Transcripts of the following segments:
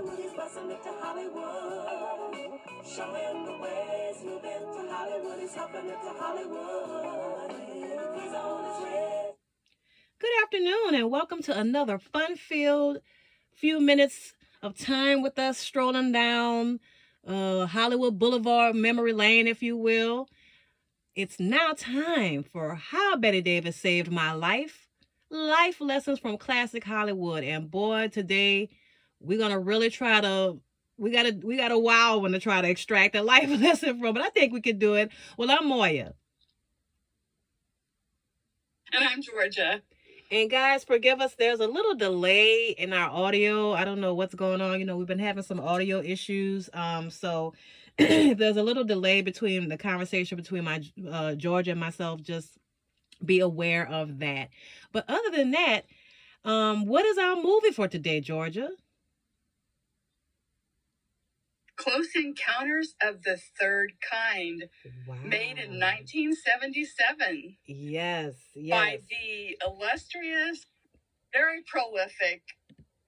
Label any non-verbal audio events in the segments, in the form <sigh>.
It to Hollywood. Showing the ways to Hollywood, he's helping it to Hollywood. He's on his way. Good afternoon, and welcome to another fun filled few minutes of time with us strolling down uh, Hollywood Boulevard, memory lane, if you will. It's now time for How Bette Davis Saved My Life Life Lessons from Classic Hollywood. And boy, today we're going to really try to. We got a we got a wow one to try to extract a life <laughs> lesson from, but I think we can do it. Well, I'm Moya. And I'm Georgia. And guys, forgive us. There's a little delay in our audio. I don't know what's going on. You know, we've been having some audio issues. Um, so <clears throat> there's a little delay between the conversation between my uh, Georgia and myself. Just be aware of that. But other than that, um, what is our movie for today, Georgia? Close Encounters of the Third Kind, Wow. made in 1977 Yes, yes. by the illustrious, very prolific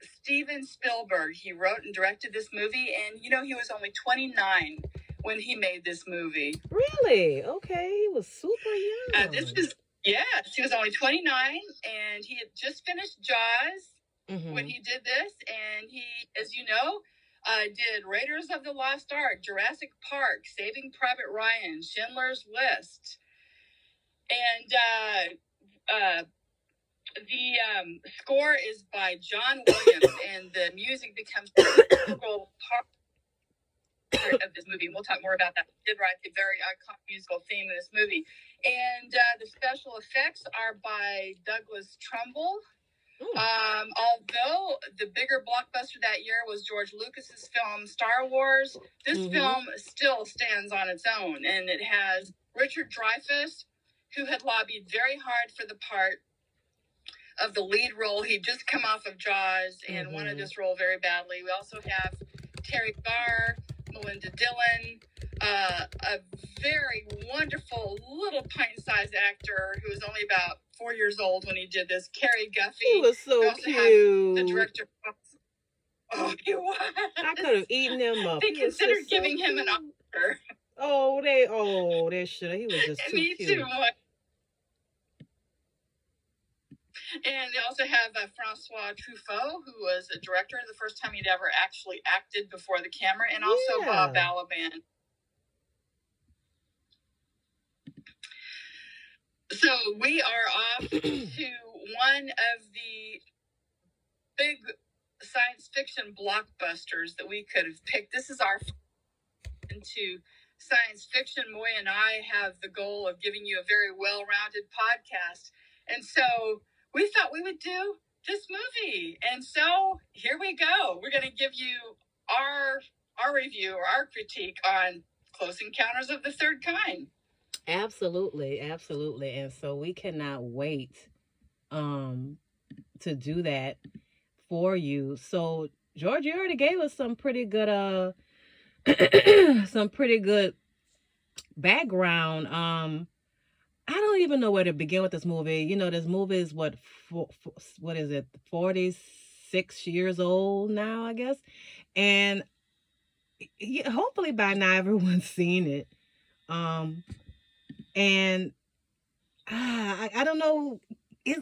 Steven Spielberg. He wrote and directed this movie, and you know, he was only 29 when he made this movie. Really? Okay, he was super young. Uh, this is, yes, he was only 29, and he had just finished Jaws. Mhm. when he did this, and he, as you know, uh, did Raiders of the Lost Ark, Jurassic Park, Saving Private Ryan, Schindler's List, and uh, uh, the um, score is by John Williams, and the music becomes integral part of this movie. And we'll talk more about that. Did write the very iconic musical theme in this movie, and uh, the special effects are by Douglas Trumbull. Um, although the bigger blockbuster that year was George Lucas's film Star Wars, this Mhm. film still stands on its own, and it has Richard Dreyfuss, who had lobbied very hard for the part of the lead role. He'd just come off of Jaws and wanted Mhm. this role very badly. We also have Teri Garr, Melinda Dillon, uh, a very wonderful little pint-sized actor who was only about four years old when he did this. Cary Guffey, <laughs> He was so cute. the director. Oh, he was. I could have eaten him up. They He considered so giving him an. Oscar. Oh, they oh they should. He was just <laughs> too Me cute. too. And they also have uh, Francois Truffaut, who was a director the first time he'd ever actually acted before the camera, and also Bob Balaban. So we are off to one of the big science fiction blockbusters that we could have picked. This is our into science fiction. Moy and I have the goal of giving you a very well-rounded podcast, and so we thought we would do this movie. And so here we go. We're going to give you our our review or our critique on Close Encounters of the Third Kind. Absolutely, absolutely. And so we cannot wait um to do that for you. So George, you already gave us some pretty good uh <clears throat> some pretty good background. Um I don't even know where to begin with this movie. You know, this movie is what four, four, what is it? 46 years old now, I guess. And hopefully by now everyone's <laughs> seen it. Um and ah, I, I don't know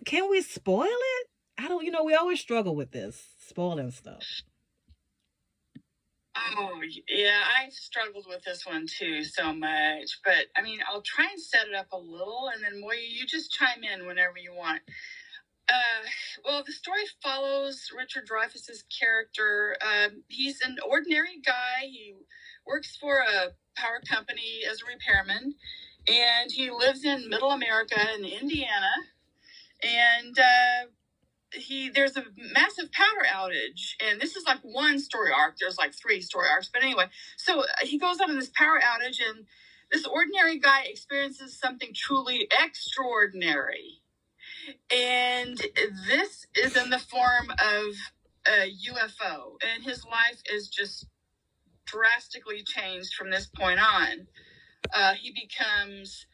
can we spoil it i don't you know we always struggle with this spoiling stuff Oh, yeah, I struggled with this one too so much. But I mean, I'll try and set it up a little, and then Moya, you just chime in whenever you want. Uh, well, the story follows Richard Dreyfuss's character. Um, he's an ordinary guy. He works for a power company as a repairman, and he lives in Middle America in Indiana. And uh, he there's a massive power outage, and this is like one story arc. There's like three story arcs, but anyway, so uh, he goes on in this power outage, and this ordinary guy experiences something truly extraordinary. And this is in the form of a UFO, and his life is just drastically changed from this point on. Uh, he becomes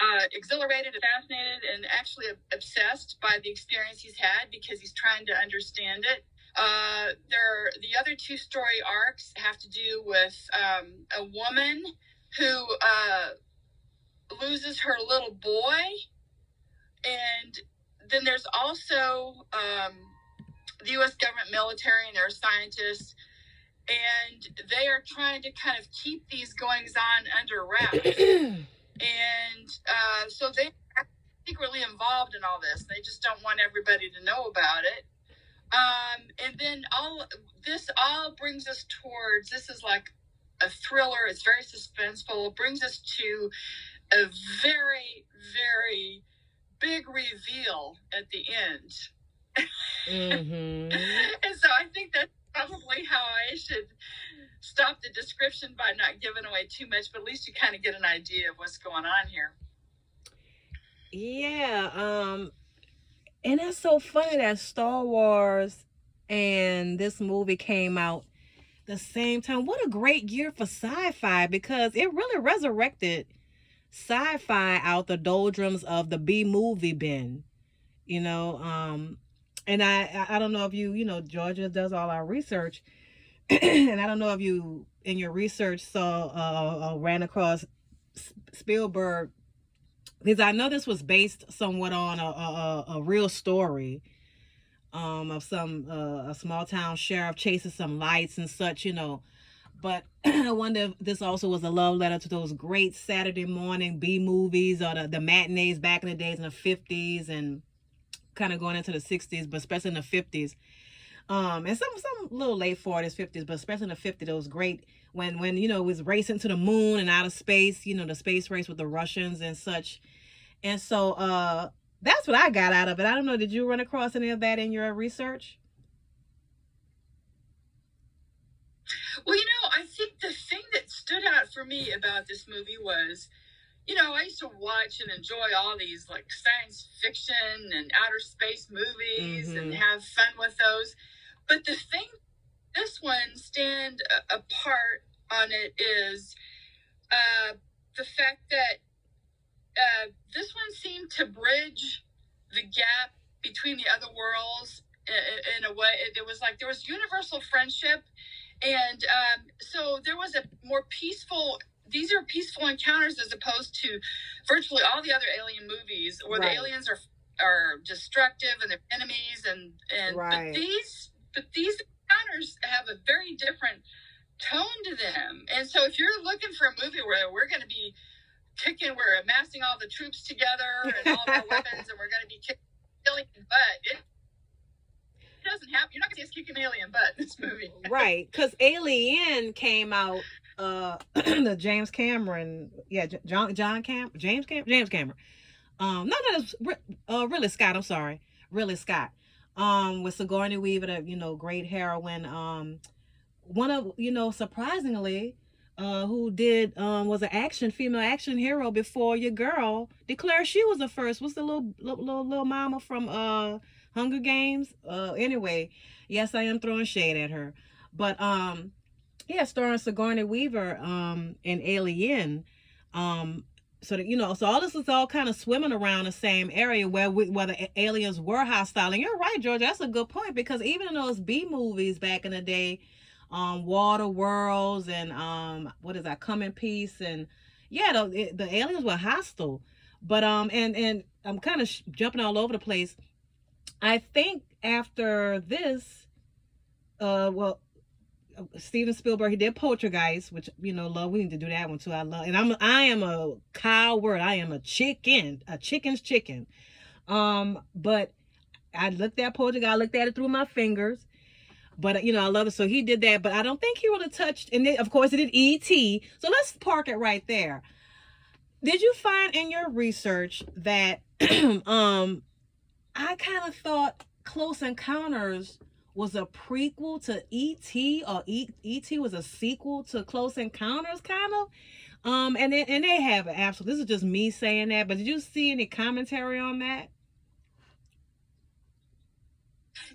uh, exhilarated, and fascinated, and actually obsessed by the experience he's had because he's trying to understand it. Uh, there, the other two story arcs have to do with um, a woman who uh, loses her little boy, and then there's also um, the U.S. government military and their scientists, and they are trying to kind of keep these goings on under wraps. <clears throat> and uh, so they are secretly involved in all this. They just don't want everybody to know about it. Um, and then all this all brings us towards this is like a thriller. It's very suspenseful. It brings us to a very, very big reveal at the end. <laughs> Mm-hmm. and so I think that's probably how I should stop the description by not giving away too much, but at least you kind of get an idea of what's going on here. Yeah, um, and it's so funny that Star Wars and this movie came out the same time. What a great year for sci-fi because it really resurrected sci-fi out the doldrums of the B movie bin. You know, um, and I I don't know if you you know Georgia does all our research, <clears throat> and I don't know if you in your research saw uh, uh ran across Spielberg because I know this was based somewhat on a, a, a real story um, of some uh, a small town sheriff chasing some lights and such, you know. But <clears throat> I wonder if this also was a love letter to those great Saturday morning B movies or the, the matinees back in the days in the 50s and kind of going into the 60s, but especially in the 50s. Um, and some some little late 40s, 50s, but especially in the 50s, those great when when you know it was racing to the moon and out of space, you know, the space race with the Russians and such. And so uh that's what I got out of it. I don't know, did you run across any of that in your research? Well, you know, I think the thing that stood out for me about this movie was, you know, I used to watch and enjoy all these like science fiction and outer space movies mm-hmm. and have fun with those. But the thing, this one stand apart on it is uh, the fact that uh, this one seemed to bridge the gap between the other worlds in, in a way. It, it, was like there was universal friendship, and um, so there was a more peaceful. These are peaceful encounters as opposed to virtually all the other alien movies where right. the aliens are are destructive and they're enemies and and right. but these but these encounters have a very different tone to them. And so if you're looking for a movie where we're going to be kicking, we're amassing all the troops together and all our <laughs> weapons, and we're going to be kicking alien butt. It, it doesn't happen. You're not going to see us kicking alien butt in this movie. right. Because Alien came out, uh, <clears throat> the James Cameron, yeah, John, John Cam, James Cam, James Cameron. Um, no, no, uh, Ridley Scott, I'm sorry. Ridley Scott. Um, with Sigourney Weaver, the, you know, great heroine. Um, one of, you know, surprisingly, uh, who did um, was an action female action hero before your girl declared she was the first. Was the little little little mama from uh Hunger Games? Uh, anyway, yes, I am throwing shade at her, but um, yeah, starring Sigourney Weaver um in Alien, um. So that you know, so all this is all kind of swimming around the same area where we, where the aliens were hostile. And you're right, George. That's a good point because even in those B movies back in the day, um water worlds and um what is that come in peace and yeah the, the aliens were hostile but um and and i'm kind of sh- jumping all over the place i think after this uh well Steven Spielberg, he did Poltergeist, which you know, love. We need to do that one too. I love, and I'm I am a coward. I am a chicken, a chicken's chicken. Um, but I looked at Poltergeist. I looked at it through my fingers. But you know, I love it. So he did that, but I don't think he really touched. And then, of course, he did E.T. So let's park it right there. Did you find in your research that <clears throat> um I kind of thought Close Encounters was a prequel to E.T. or E.T. was a sequel to Close Encounters, kind of. Um, and they, and they have absolutely. This is just me saying that, but did you see any commentary on that?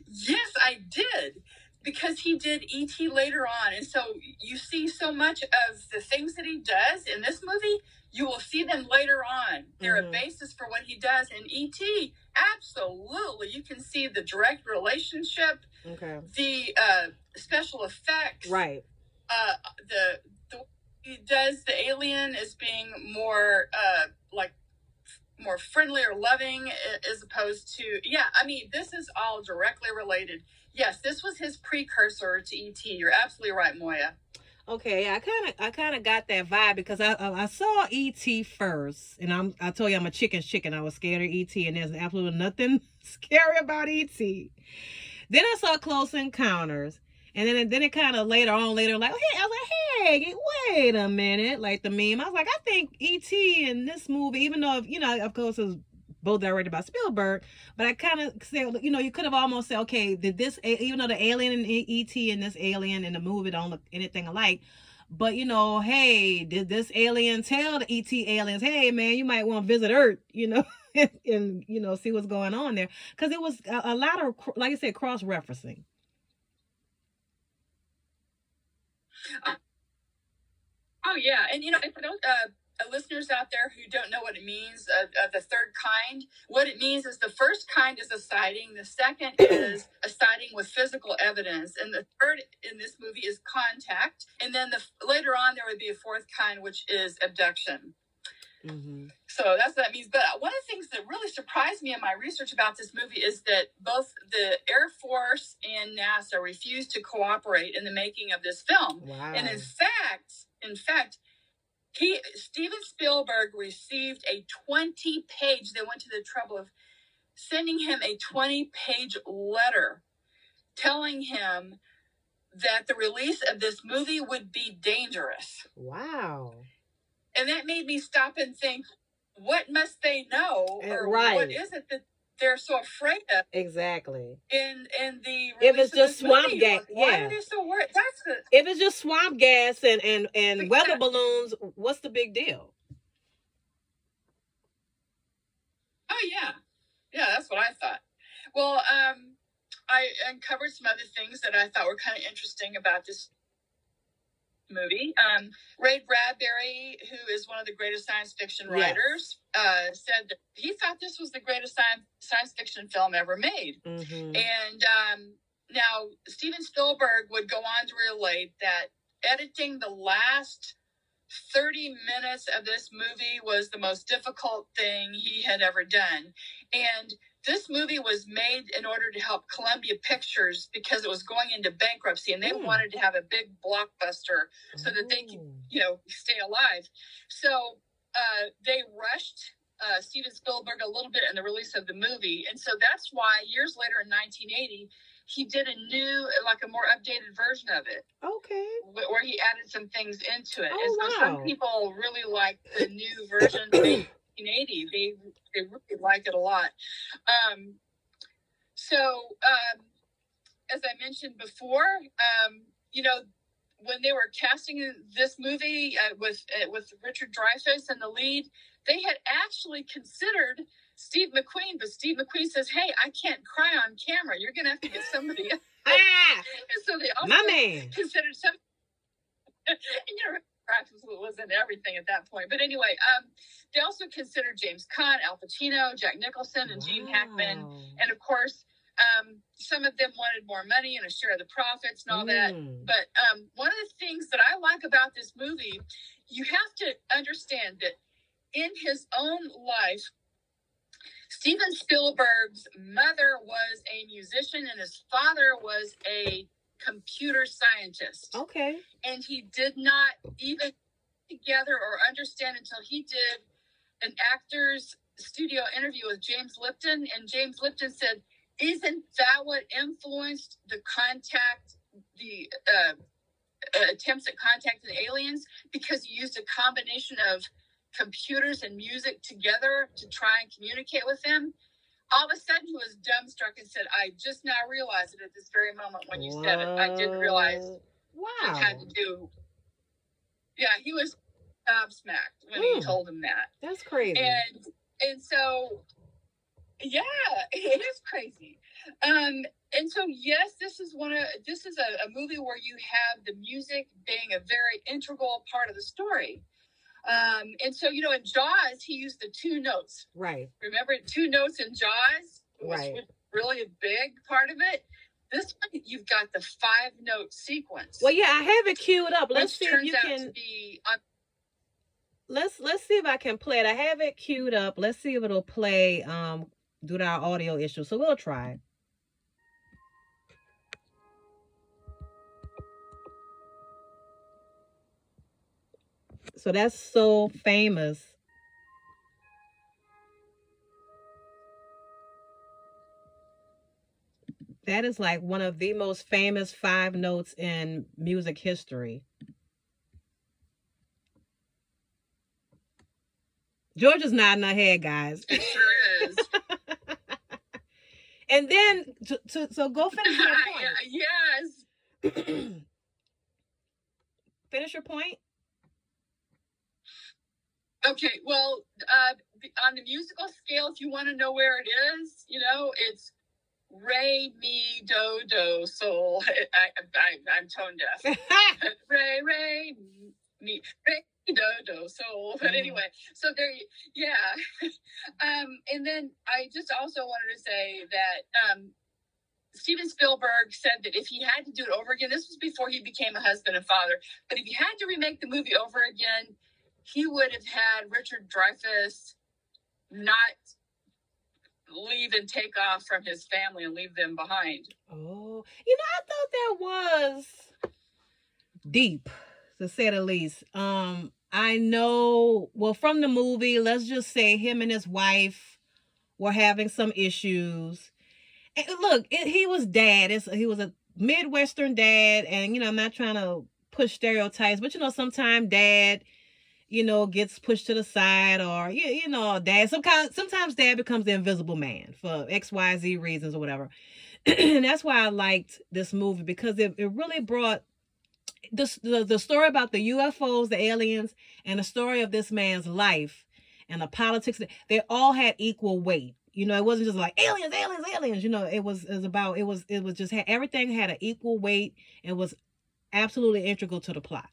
Yes, I did because he did ET later on. And so you see so much of the things that he does in this movie, you will see them later on. They're Mhm. a basis for what he does in ET. Absolutely. You can see the direct relationship, Okay. the uh, special effects, Right. uh, the, the he does the alien as being more uh, like more friendly or loving as opposed to yeah i mean this is all directly related yes this was his precursor to et you're absolutely right moya Okay, I kind of I kind of got that vibe because I I saw ET first, and I'm I told you I'm a chicken's chicken. I was scared of ET, and there's absolutely nothing <laughs> scary about ET. Then I saw Close Encounters, and then then it kind of later on later like hey I was like hey wait a minute like the meme I was like I think ET in this movie even though you know of course it was both directed by Spielberg, but I kind of said, you know, you could have almost said, okay, did this, even though the alien and ET and this alien in the movie don't look anything alike, but you know, hey, did this alien tell the ET aliens, hey man, you might want to visit Earth, you know, <laughs> and, you know, see what's going on there, because it was a, a lot of, like I said, cross referencing. oh yeah and you know if those uh, listeners out there who don't know what it means uh, uh, the third kind what it means is the first kind is a sighting the second <clears throat> is a sighting with physical evidence and the third in this movie is contact and then the later on there would be a fourth kind which is abduction Mm-hmm. So that's what that means. But one of the things that really surprised me in my research about this movie is that both the Air Force and NASA refused to cooperate in the making of this film. Wow. And in fact, in fact, he Steven Spielberg received a 20 page, they went to the trouble of sending him a 20 page letter telling him that the release of this movie would be dangerous. wow. And that made me stop and think, what must they know? Eh, Or right. what is it that they're so afraid of Exactly. in in the If it's just this movie? swamp gas, Like, yeah. are they so worried? That's the If it's just swamp gas and and and Exactly. weather balloons, what's the big deal? Oh yeah, yeah. That's what I thought. Well, um, I uncovered some other things that I thought were kind of interesting about this movie. Um, Ray Bradbury, who is one of the greatest science fiction Yes. writers, uh, said that he thought this was the greatest science science fiction film ever made. Mm-hmm. And um, now Steven Spielberg would go on to relate that editing the last 30 minutes of this movie was the most difficult thing he had ever done. And this movie was made in order to help Columbia Pictures because it was going into bankruptcy and they Hmm. wanted to have a big blockbuster so that they could you know, stay alive. So uh, they rushed uh, Steven Spielberg a little bit in the release of the movie, and so that's why years later in 1980 he did a new, like a more updated version of it, Okay. where he added some things into it. Oh, and so wow. some people really like the new <clears throat> version. In 1980, they they really like it a lot. Um, so um, as I mentioned before, um, you know, when they were casting this movie uh, with uh, with Richard Dreyfuss in the lead, they had actually considered Steve McQueen, but Steve McQueen says, "Hey, I can't cry on camera. You're going to have to get somebody." <laughs> else." Ah, so they also my man. considered some. <laughs> you know, practice was in everything at that point. But anyway, um, they also considered James Caan, Al Pacino, Jack Nicholson, and Gene Hackman, and of course, um, some of them wanted more money and a share of the profits and all that. Mm. But um, one of the things that I like about this movie, you have to understand that in his own life, Steven Spielberg's mother was a musician and his father was a computer scientist. Okay. And he did not even together or understand until he did an actor's studio interview with James Lipton. And James Lipton said, Isn't that what influenced the contact, the uh, attempts at contacting aliens? Because he used a combination of computers and music together to try and communicate with them. All of a sudden, he was dumbstruck and said, I just now realized it at this very moment when you said it. I didn't realize What? it had to do. Yeah, he was gobsmacked when Hmm. he told him that, That's crazy. and and so yeah, <laughs> it is crazy. Um, and so yes, this is one of this is a, a movie where you have the music being a very integral part of the story. Um, and so you know, in Jaws, he used the two notes. Right. Remember, two notes in Jaws was, Right. was really a big part of it. This one, you've got the five note sequence. Well, yeah, I have it queued up. Let's see if you can. on Let's let's see if I can play it. I have it queued up. Let's see if it'll play um due to our audio issue. So we'll try it. So that's so famous. That is like one of the most famous five notes in music history. George is nodding her head, guys. It sure is. <laughs> And then, to, to, so go <laughs> finish your point. yes. <clears throat> finish your point. Okay. Well, uh, on the musical scale, if you want to know where it is, you know, it's Ray, mi, do, do, sol. <laughs> I, I, I'm tone deaf. Ray, Ray, me, Ray, do, do, sol. <laughs> But Mhm. anyway, so there, you- yeah. <laughs> um, and then I just also wanted to say that um, Steven Spielberg said that if he had to do it over again, this was before he became a husband and father, but if he had to remake the movie over again, he would have had Richard Dreyfuss not leave and take off from his family and leave them behind. Oh, you know, I thought that was deep, to say the least. Um, I know, well, from the movie, let's just say him and his wife were having some issues. And look, it, he was dad. It's, he was a Midwestern dad, and you know, I'm not trying to push stereotypes, but you know, sometimes dad, you know, gets pushed to the side, or you, you know, dad. Some kind, sometimes dad becomes the invisible man for X, Y, Z reasons or whatever. <clears throat> and that's why I liked this movie because it, it really brought this the, the story about the UFOs, the aliens, and the story of this man's life and the politics. They all had equal weight. You know, it wasn't just like aliens, aliens, aliens. You know, it was it was about it was it was just everything had an equal weight and was absolutely integral to the plot.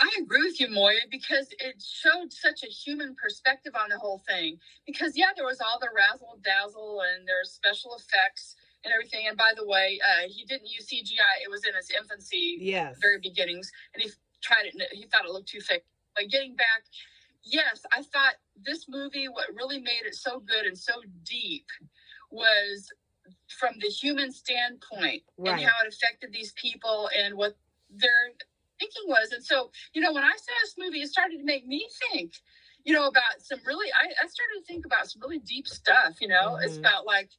I agree with you, Moya, because it showed such a human perspective on the whole thing. Because yeah, there was all the razzle dazzle and there's special effects and everything. And by the way, uh, he didn't use CGI; it was in its infancy, Yes. very beginnings, and he tried it. and He thought it looked too fake. But getting back, yes, I thought this movie. What really made it so good and so deep was from the human standpoint Right. and how it affected these people and what their thinking was. And so, you know, when I saw this movie, it started to make me think, you know, about some really, I, I started to think about some really deep stuff, you know, it's Mhm. about like,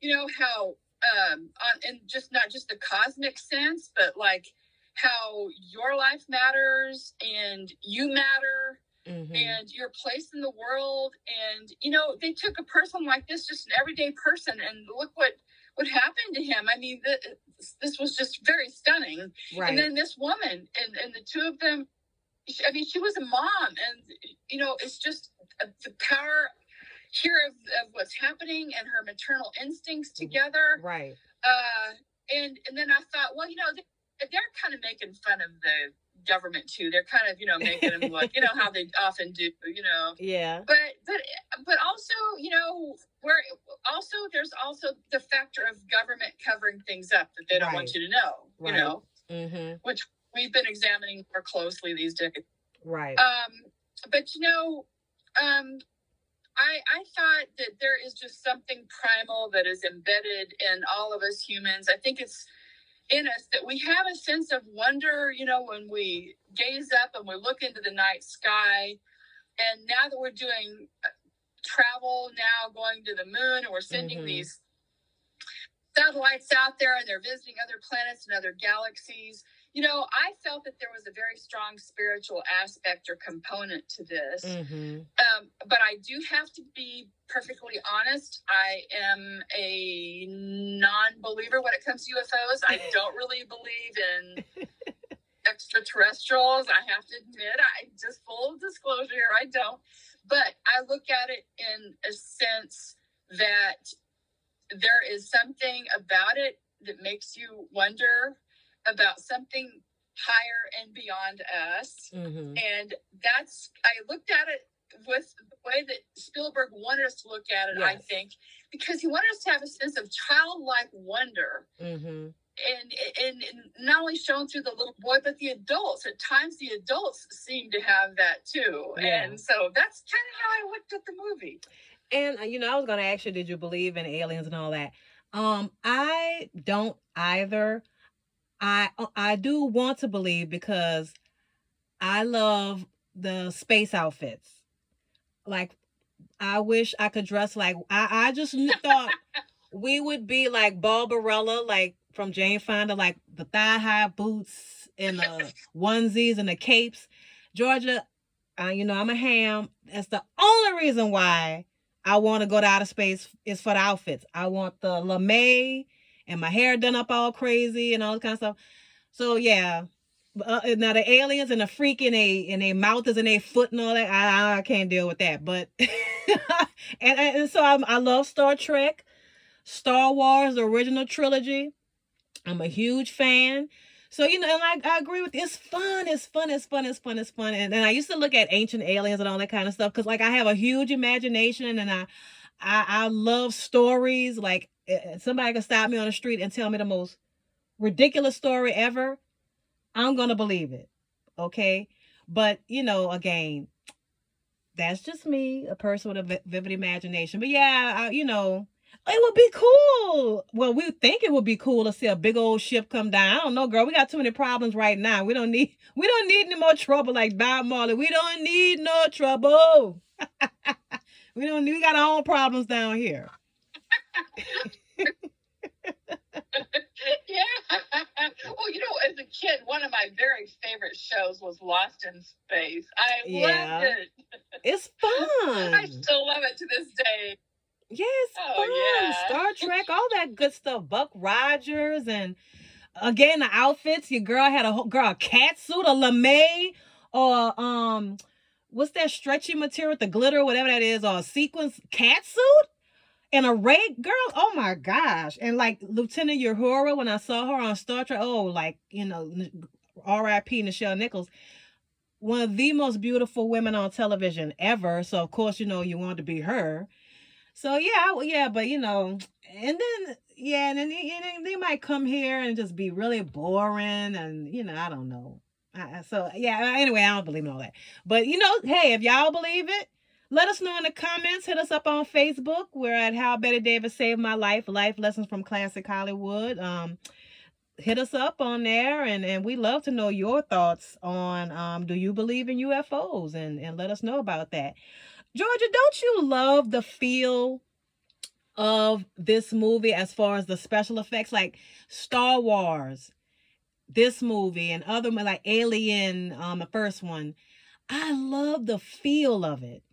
you know, how, um, on, and just not just the cosmic sense, but like how your life matters and you matter Mhm. and your place in the world. And, you know, they took a person like this, just an everyday person, and look what, what happened to him. I mean, th- this was just very stunning. Right. And then this woman, and, and the two of them, I mean, she was a mom, and you know, it's just uh, the power here of, of what's happening and her maternal instincts together. right. Uh, and and then I thought, well, you know, they, they're kind of making fun of the government too. They're kind of, you know, making them look, you know, how they often do, you know. <laughs> Yeah. But but but also, you know, where also there's also the factor of government covering things up that they don't Right. want you to know, Right. you know, Mm-hmm. which we've been examining more closely these days. Right. Um, but you know, um, I I thought that there is just something primal that is embedded in all of us humans. I think it's in us that we have a sense of wonder. You know, when we gaze up and we look into the night sky, and now that we're doing uh, travel, now going to the moon, and we're sending Mhm. these satellites out there, and they're visiting other planets and other galaxies you know, I felt that there was a very strong spiritual aspect or component to this. Mm-hmm. Um, but I do have to be perfectly honest. I am a non believer when it comes to UFOs. I <laughs> don't really believe in extraterrestrials. I have to admit, I just full disclosure here, I don't. But I look at it in a sense that there is something about it that makes you wonder about something higher and beyond us. Mm-hmm. And that's, I looked at it with the way that Spielberg wanted us to look at it, I think, because he wanted us to have a sense of childlike wonder. Mm-hmm. And, and, and not only shown through the little boy, but the adults. At times, the adults seem to have that too. Yeah. And so that's kind of how I looked at the movie. And uh, you know, I was gonna ask you, did you believe in aliens and all that? Um, I don't either. I uh, I do want to believe because I love the space outfits. Like, I wish I could dress like I. I just thought <laughs> we would be like Barbarella, like from Jane Fonda, like the thigh high boots and the <laughs> onesies and the capes. Georgia, uh, you know, I'm a ham. That's the only reason why I want to go to outer space is for the outfits. I want the lame and my hair done up all crazy and all that kind of stuff. So yeah. Uh, now the aliens and the freak in a and their mouth is in their foot and all that. I, I can't deal with that. But <laughs> and, and so I'm, I love Star Trek, Star Wars, the original trilogy. I'm a huge fan. So you know, and I, I agree with you. It's fun. It's fun. It's fun. It's fun. It's fun. And then I used to look at ancient aliens and all that kind of stuff because like I have a huge imagination and I I, I love stories. Like somebody can stop me on the street and tell me the most ridiculous story ever. I'm gonna believe it. Okay, but you know, again, that's just me, a person with a vivid imagination. But yeah, I, you know, it would be cool. Well, we think it would be cool to see a big old ship come down. I don't know, girl. We got too many problems right now. We don't need <laughs> we don't need any more trouble like Bob Marley. We don't need no trouble. <laughs> we don't we got our own problems down here. <laughs> yeah. <laughs> well, you know, as a kid, one of my very favorite shows was Lost in Space. I Yeah. loved it. <laughs> It's fun. I still love it to this day. Yeah, Oh, fun. yeah. Star Trek, all that good stuff. Buck Rogers and again the outfits. Your girl had a whole girl a cat suit, a lame, or um, what's that stretchy material with the glitter, whatever that is, or a sequence cat suit. And a ray girl, oh my gosh. And like Lieutenant Uhura, when I saw her on Star Trek, oh, like, you know, R.I.P. Nichelle Nichols, one of the most beautiful women on television ever. So of course, you know, you want to be her. So yeah, I- yeah, but you know, and then yeah, and then they, and they might come here and just be really boring, and you know, I don't know. Uh, so yeah, anyway, I don't believe in all that. But you know, hey, if y'all believe it, let us know in the comments. Hit us up on Facebook. We're at How Bette Davis Saved My Life, Life Lessons from Classic Hollywood. Um, hit us up on there, and and we love to know your thoughts on um, do you believe in UFOs, and and let us know about that. Georgia, don't you love the feel of this movie as far as the special effects, like Star Wars, this movie, and other like Alien, um, the first one? I love the feel of it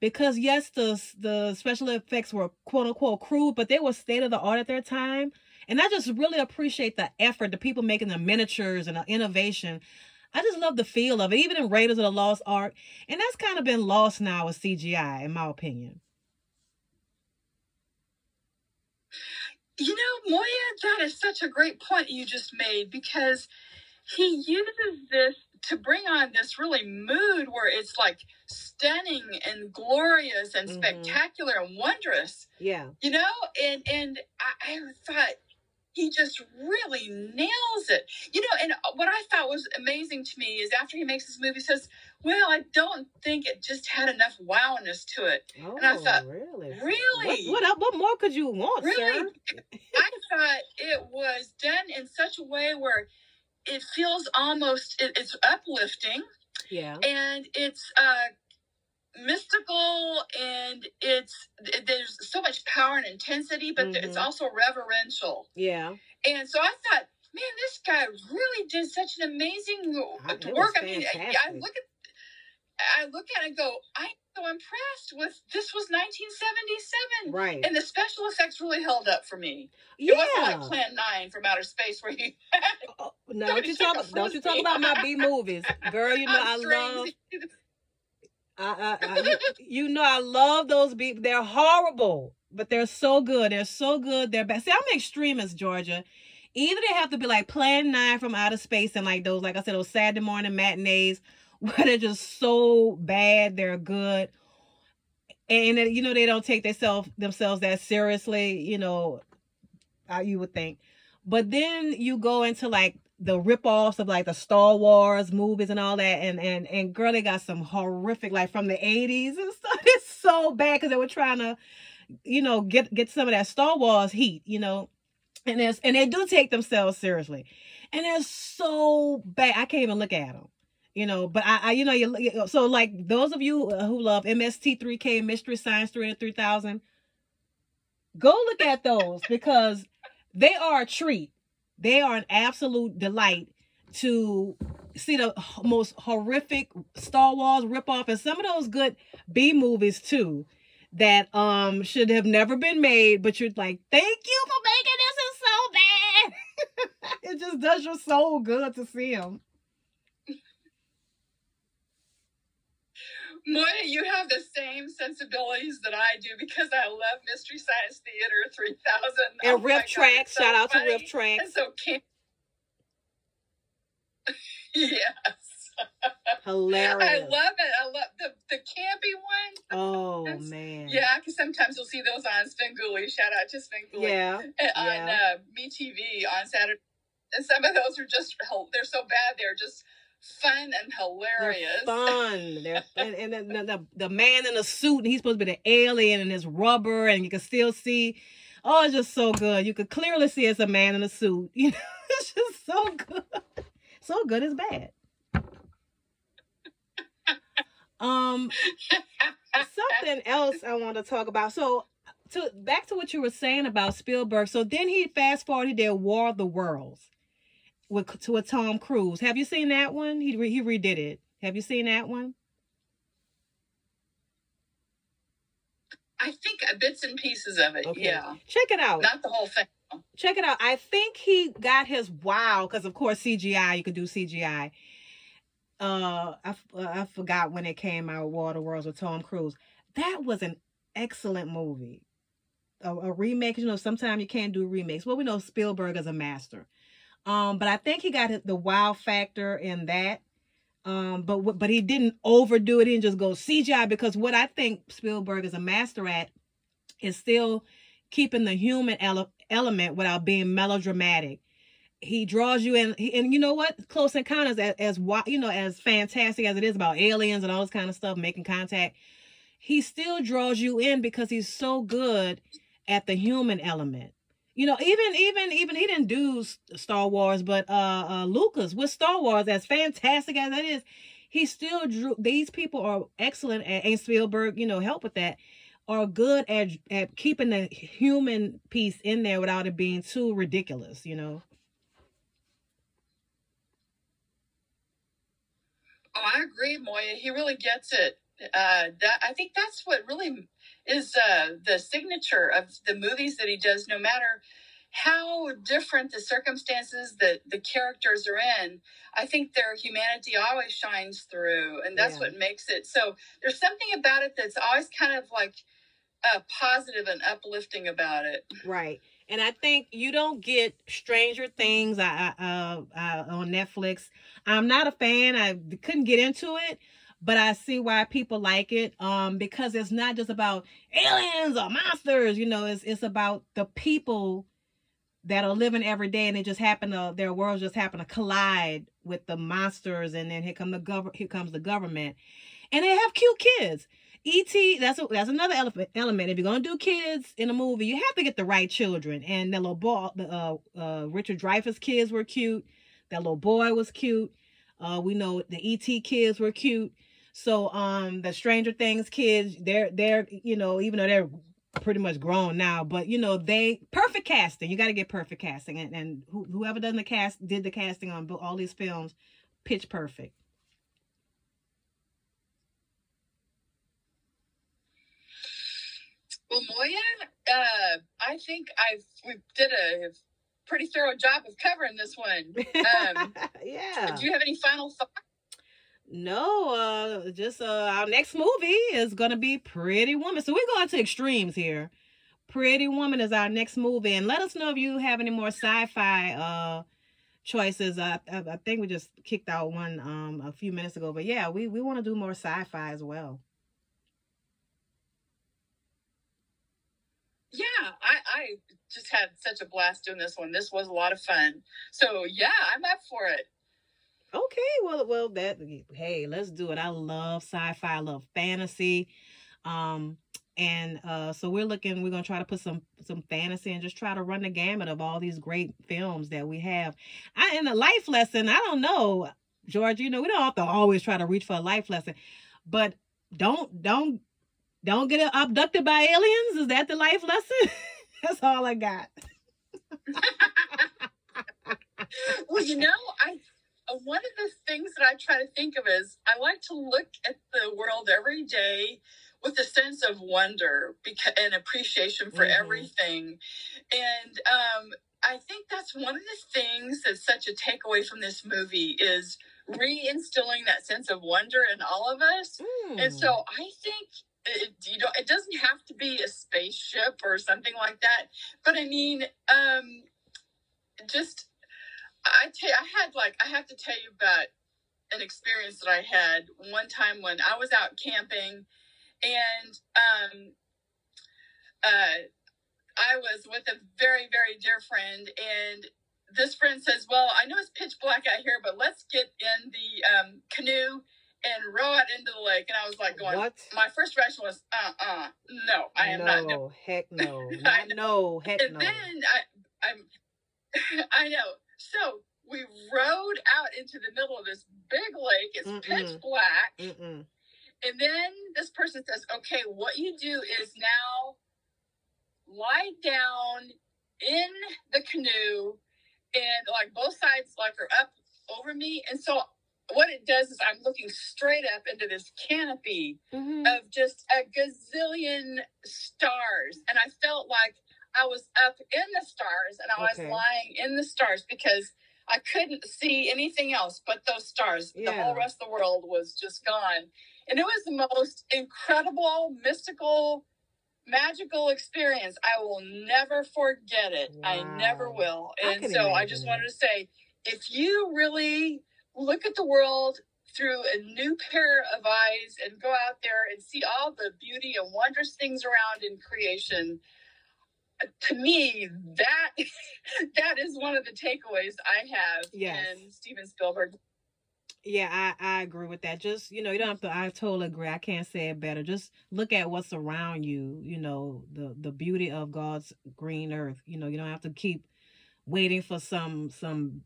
because yes, the the special effects were quote unquote crude, but they were state of the art at their time. And I just really appreciate the effort, the people making the miniatures and the innovation. I just love the feel of it, even in Raiders of the Lost Ark. And that's kind of been lost now with CGI, in my opinion. You know, Moya, that is such a great point you just made because he uses this to bring on this really mood where it's like stunning and glorious and Mhm. spectacular and wondrous, Yeah. you know? And and I, I thought he just really nails it. You know, and what I thought was amazing to me is after he makes this movie, he says, Well, I don't think it just had enough wowness to it. Oh, I thought, really? Really? What, what? What more could you want, Really? sir? I thought it was done in such a way where it feels almost it, it's uplifting Yeah. and it's uh mystical and it's there's so much power and intensity but it's Mhm. also reverential Yeah. and so i thought man this guy really did such an amazing I- work i mean I, I look at i look at it and go i'm so impressed with this was 1977 Right. and the special effects really held up for me it yeah. wasn't like Plan 9 from outer space where you <laughs> oh, oh, no, don't you talk don't you talk about my B movies, girl. You know I love. <laughs> I, I, I, you, know I love those B. They're horrible, but they're so good. They're so good. They're bad. See, I'm extremist, Georgia. Either they have to be like Plan Nine from outer space and like those, like I said, those Saturday morning matinees <laughs> where they're just so bad they're good, and you know they don't take themselves themselves that seriously. You know, you would think, but then you go into like the rip-offs of like the Star Wars movies and all that, and and and girl, they got some horrific like from the '80s and <laughs> stuff. It's so bad because they were trying to, you know, get get some of that Star Wars heat, you know and there's and they do take themselves seriously, and they're so bad. I can't even look at them, you know. But I, I you know, you so like those of you who love MST3K Mystery Science 3 and 3000, go look at those because they are a treat. They are an absolute delight to see the most horrific Star Wars ripoff and some of those good B movies too that um should have never been made, but you're like, thank you for making this is so bad. <laughs> it just does your soul good to see them. Moya, you have the same sensibilities that I do because I love Mystery Science Theater 3000. And oh Riff Trax, so shout out to Riff Trax. And so, can- <laughs> yes. Hilarious. I love it. I love the the campy one. Oh man. Yeah, because sometimes you'll see those on Svengoolie. Shout out to Svengoolie. Yeah. On yeah. uh, MeTV on Saturday, and some of those are just they're so bad they're just fun and hilarious. They're fun. They're, <laughs> and, and the, the, the man in the suit, and he's supposed to be the alien, and his rubber, and you can still see. Oh, it's just so good. You could clearly see it's a man in a suit. <laughs> You know, it's just so good. So good is bad. Um, something else I want to talk about. So, to back to what you were saying about Spielberg. So then he fast forward. He did War of the Worlds with to a Tom Cruise. Have you seen that one? He he redid it. Have you seen that one? I think bits and pieces of it. Okay. Yeah. Check it out. Not the whole thing. Check it out. I think he got his wow because of course CGI. You could do CGI uh I, uh, I forgot when it came out water worlds with tom cruise that was an excellent movie a, a remake you know sometimes you can't do remakes well we know spielberg is a master um but i think he got the wow factor in that. Um but but he didn't overdo it. And just go cgi because what i think spielberg is a master at is still keeping the human ele- element without being melodramatic. He draws you in he, and you know what? Close encounters as, as you know as fantastic as it is about aliens and all this kind of stuff making contact he still draws you in because he's so good at the human element you know even even even he didn't do star wars but uh, uh lucas with star wars as fantastic as that is he still drew these people are excellent at and spielberg you know help with that are good at at keeping the human piece in there without it being too ridiculous you know Oh, I agree, Moya. He really gets it. Uh, that I think that's what really is uh, the signature of the movies that he does. No matter how different the circumstances that the characters are in, I think their humanity always shines through, and that's yeah. what makes it. So there's something about it that's always kind of like uh, positive and uplifting about it. Right. And I think you don't get Stranger Things uh, uh, uh, on Netflix. I'm not a fan. I couldn't get into it, but I see why people like it. Um, because it's not just about aliens or monsters. You know, it's it's about the people that are living every day, and it just happen to their worlds just happen to collide with the monsters, and then here come the gov- here comes the government, and they have cute kids. ET, that's a, that's another element. If you're gonna do kids in a movie, you have to get the right children. And the little boy, the uh, uh, Richard Dreyfuss kids were cute. That little boy was cute. Uh, we know the ET kids were cute. So um, the Stranger Things kids, they're they're you know even though they're pretty much grown now, but you know they perfect casting. You got to get perfect casting, and and whoever done the cast did the casting on all these films, pitch perfect. Well, Moya, uh, I think I've we did a pretty thorough job of covering this one. <laughs> Um, yeah. Do you have any final thoughts? No, uh, just uh, our next movie is gonna be Pretty Woman. So we're going to extremes here. Pretty Woman is our next movie, and let us know if you have any more sci-fi uh choices. I I, I think we just kicked out one um a few minutes ago, but yeah, we we want to do more sci-fi as well. Yeah, I I just had such a blast doing this one. This was a lot of fun. So yeah, I'm up for it. Okay, well, well, that hey, let's do it. I love sci-fi, I love fantasy, um, and uh, so we're looking. We're gonna try to put some some fantasy and just try to run the gamut of all these great films that we have. I in a life lesson. I don't know, George. You know, we don't have to always try to reach for a life lesson, but don't don't don't get abducted by aliens. Is that the life lesson? <laughs> That's all I got. <laughs> well, you know, one of the things that I try to think of is I like to look at the world every day with a sense of wonder because, and appreciation for Mhm. everything. And um, I think that's one of the things that's such a takeaway from this movie is reinstilling that sense of wonder in all of us. And Hmm. so I think it, you know it doesn't have to be a spaceship or something like that. But I mean, um, just I tell I had like I have to tell you about an experience that I had one time when I was out camping, and um, uh, I was with a very very dear friend, and this friend says, "Well, I know it's pitch black out here, but let's get in the um, canoe." And row out into the lake, and I was like, "Going." what? My first reaction was, "Uh, uh no, I am no, not doing heck no, <laughs> I not no, heck and no. then I, I'm, <laughs> I know. So we rode out into the middle of this big lake. It's pitch Mm-mm. black, Mm-mm. and then this person says, "Okay, what you do is now lie down in the canoe, and like both sides like are up over me, and so." What it does is I'm looking straight up into this canopy, Mhm. of just a gazillion stars. And I felt like I was up in the stars and I Okay. was lying in the stars because I couldn't see anything else but those stars. The whole rest of the world was just gone. And it was the most incredible, mystical, magical experience. I will never forget it. I never will. And can so I just wanted to say if you really look at the world through a new pair of eyes and go out there and see all the beauty and wondrous things around in creation to me that <laughs> that is one of the takeaways i have Yes. in steven spielberg Yeah, I, I agree with that. Just, you know, you don't have to I totally agree. I can't say it better. Just look at what's around you, you know, the the beauty of God's green earth. You know, you don't have to keep waiting for some some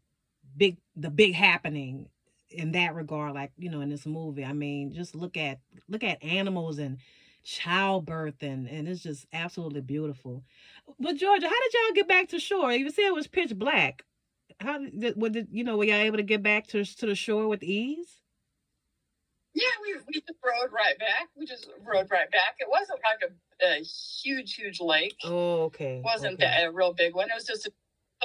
big the big happening in that regard, like, you know, in this movie. I mean, just look at look at animals and childbirth and and it's just absolutely beautiful. But Georgia, how did y'all get back to shore? You said it was pitch black. How did, what did you know? Were y'all able to get back to to the shore with ease? yeah we, we just rode right back we just rode right back it wasn't like a, a huge huge lake Oh, okay. It wasn't okay. that a real big one it was just a,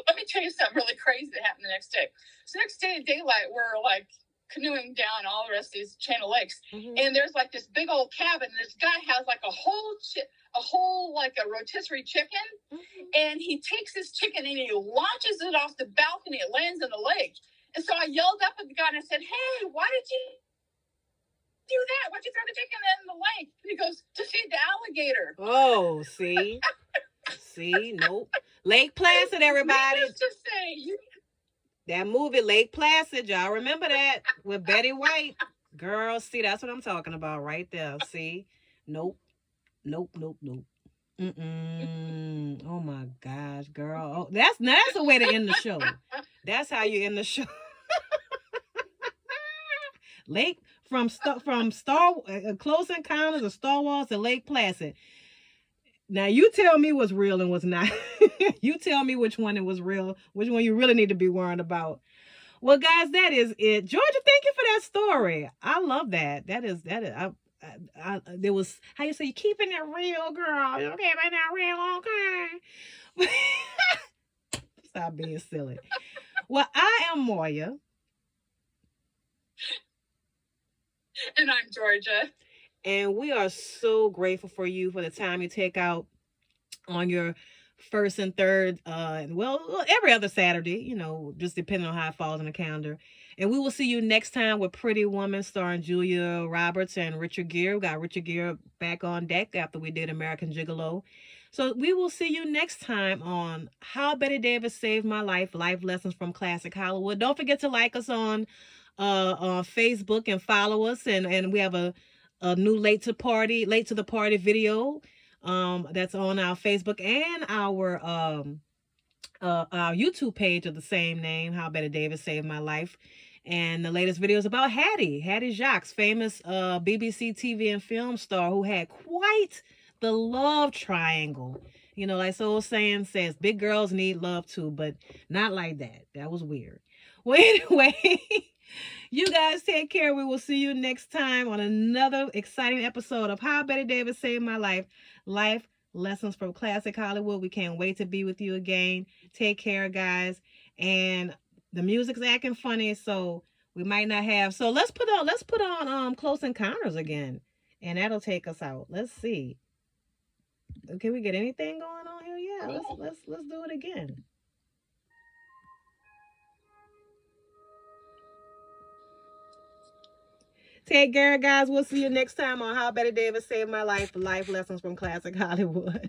let me tell you something really crazy that happened the next day so next day at daylight we're like canoeing down all the rest of these Channel lakes Mhm. and there's like this big old cabin. This guy has like a whole chi- a whole like a rotisserie chicken, Mhm. and he takes this chicken and he launches it off the balcony. It lands in the lake, and so I yelled up at the guy and I said, "Hey, why did you?" Do that? Why'd you throw the chicken in the lake? And he goes, to feed the alligator. Oh, <laughs> see, see, nope. Lake Placid, everybody. Needless to say, you That movie, Lake Placid, y'all remember that with Betty White? Girl, see, that's what I'm talking about right there. See, nope, nope, nope, nope. Mm-mm. Oh my gosh, girl. Oh, that's that's a way to end the show. That's how you end the show. <laughs> Lake from from Star uh, Close Encounters of Star Wars to Lake Placid. Now you tell me what's real and what's not. <laughs> you tell me which one it was real, which one you really need to be worried about. Well, guys, that is it. Georgia, thank you for that story. I love that. That is that is. I, I, I, there was how you say you keeping it real, girl. You keeping it real, okay. <laughs> Stop being silly. Well, I am Moya. And I'm Georgia. And we are so grateful for you for the time you take out on your first and third, uh, well, every other Saturday, you know, just depending on how it falls in the calendar. And we will see you next time with Pretty Woman starring Julia Roberts and Richard Gere. We got Richard Gere back on deck after we did American Gigolo. So we will see you next time on How Bette Davis Saved My Life, Life Lessons from Classic Hollywood. Don't forget to like us on uh on Facebook and follow us and and we have a a new late to party late to the party video um that's on our Facebook and our um uh our YouTube page of the same name How Bette Davis Saved My Life. And the latest video is about Hattie Hattie Jacques famous uh BBC TV and film star who had quite the love triangle. You know like so saying says big girls need love too but not like that. That was weird. <laughs> Well anyway you guys take care. We will see you next time on another exciting episode of How Bette Davis Saved My Life. Life lessons from classic Hollywood. We can't wait to be with you again. Take care, guys. And the music's acting funny, so we might not have. So let's put on let's put on um Close Encounters again, and that'll take us out. Let's see. Can we get anything going on here? Yeah, let's let's let's do it again. Take care, guys. We'll see you next time on How Bette Davis Saved My Life, Life Lessons from Classic Hollywood. <laughs>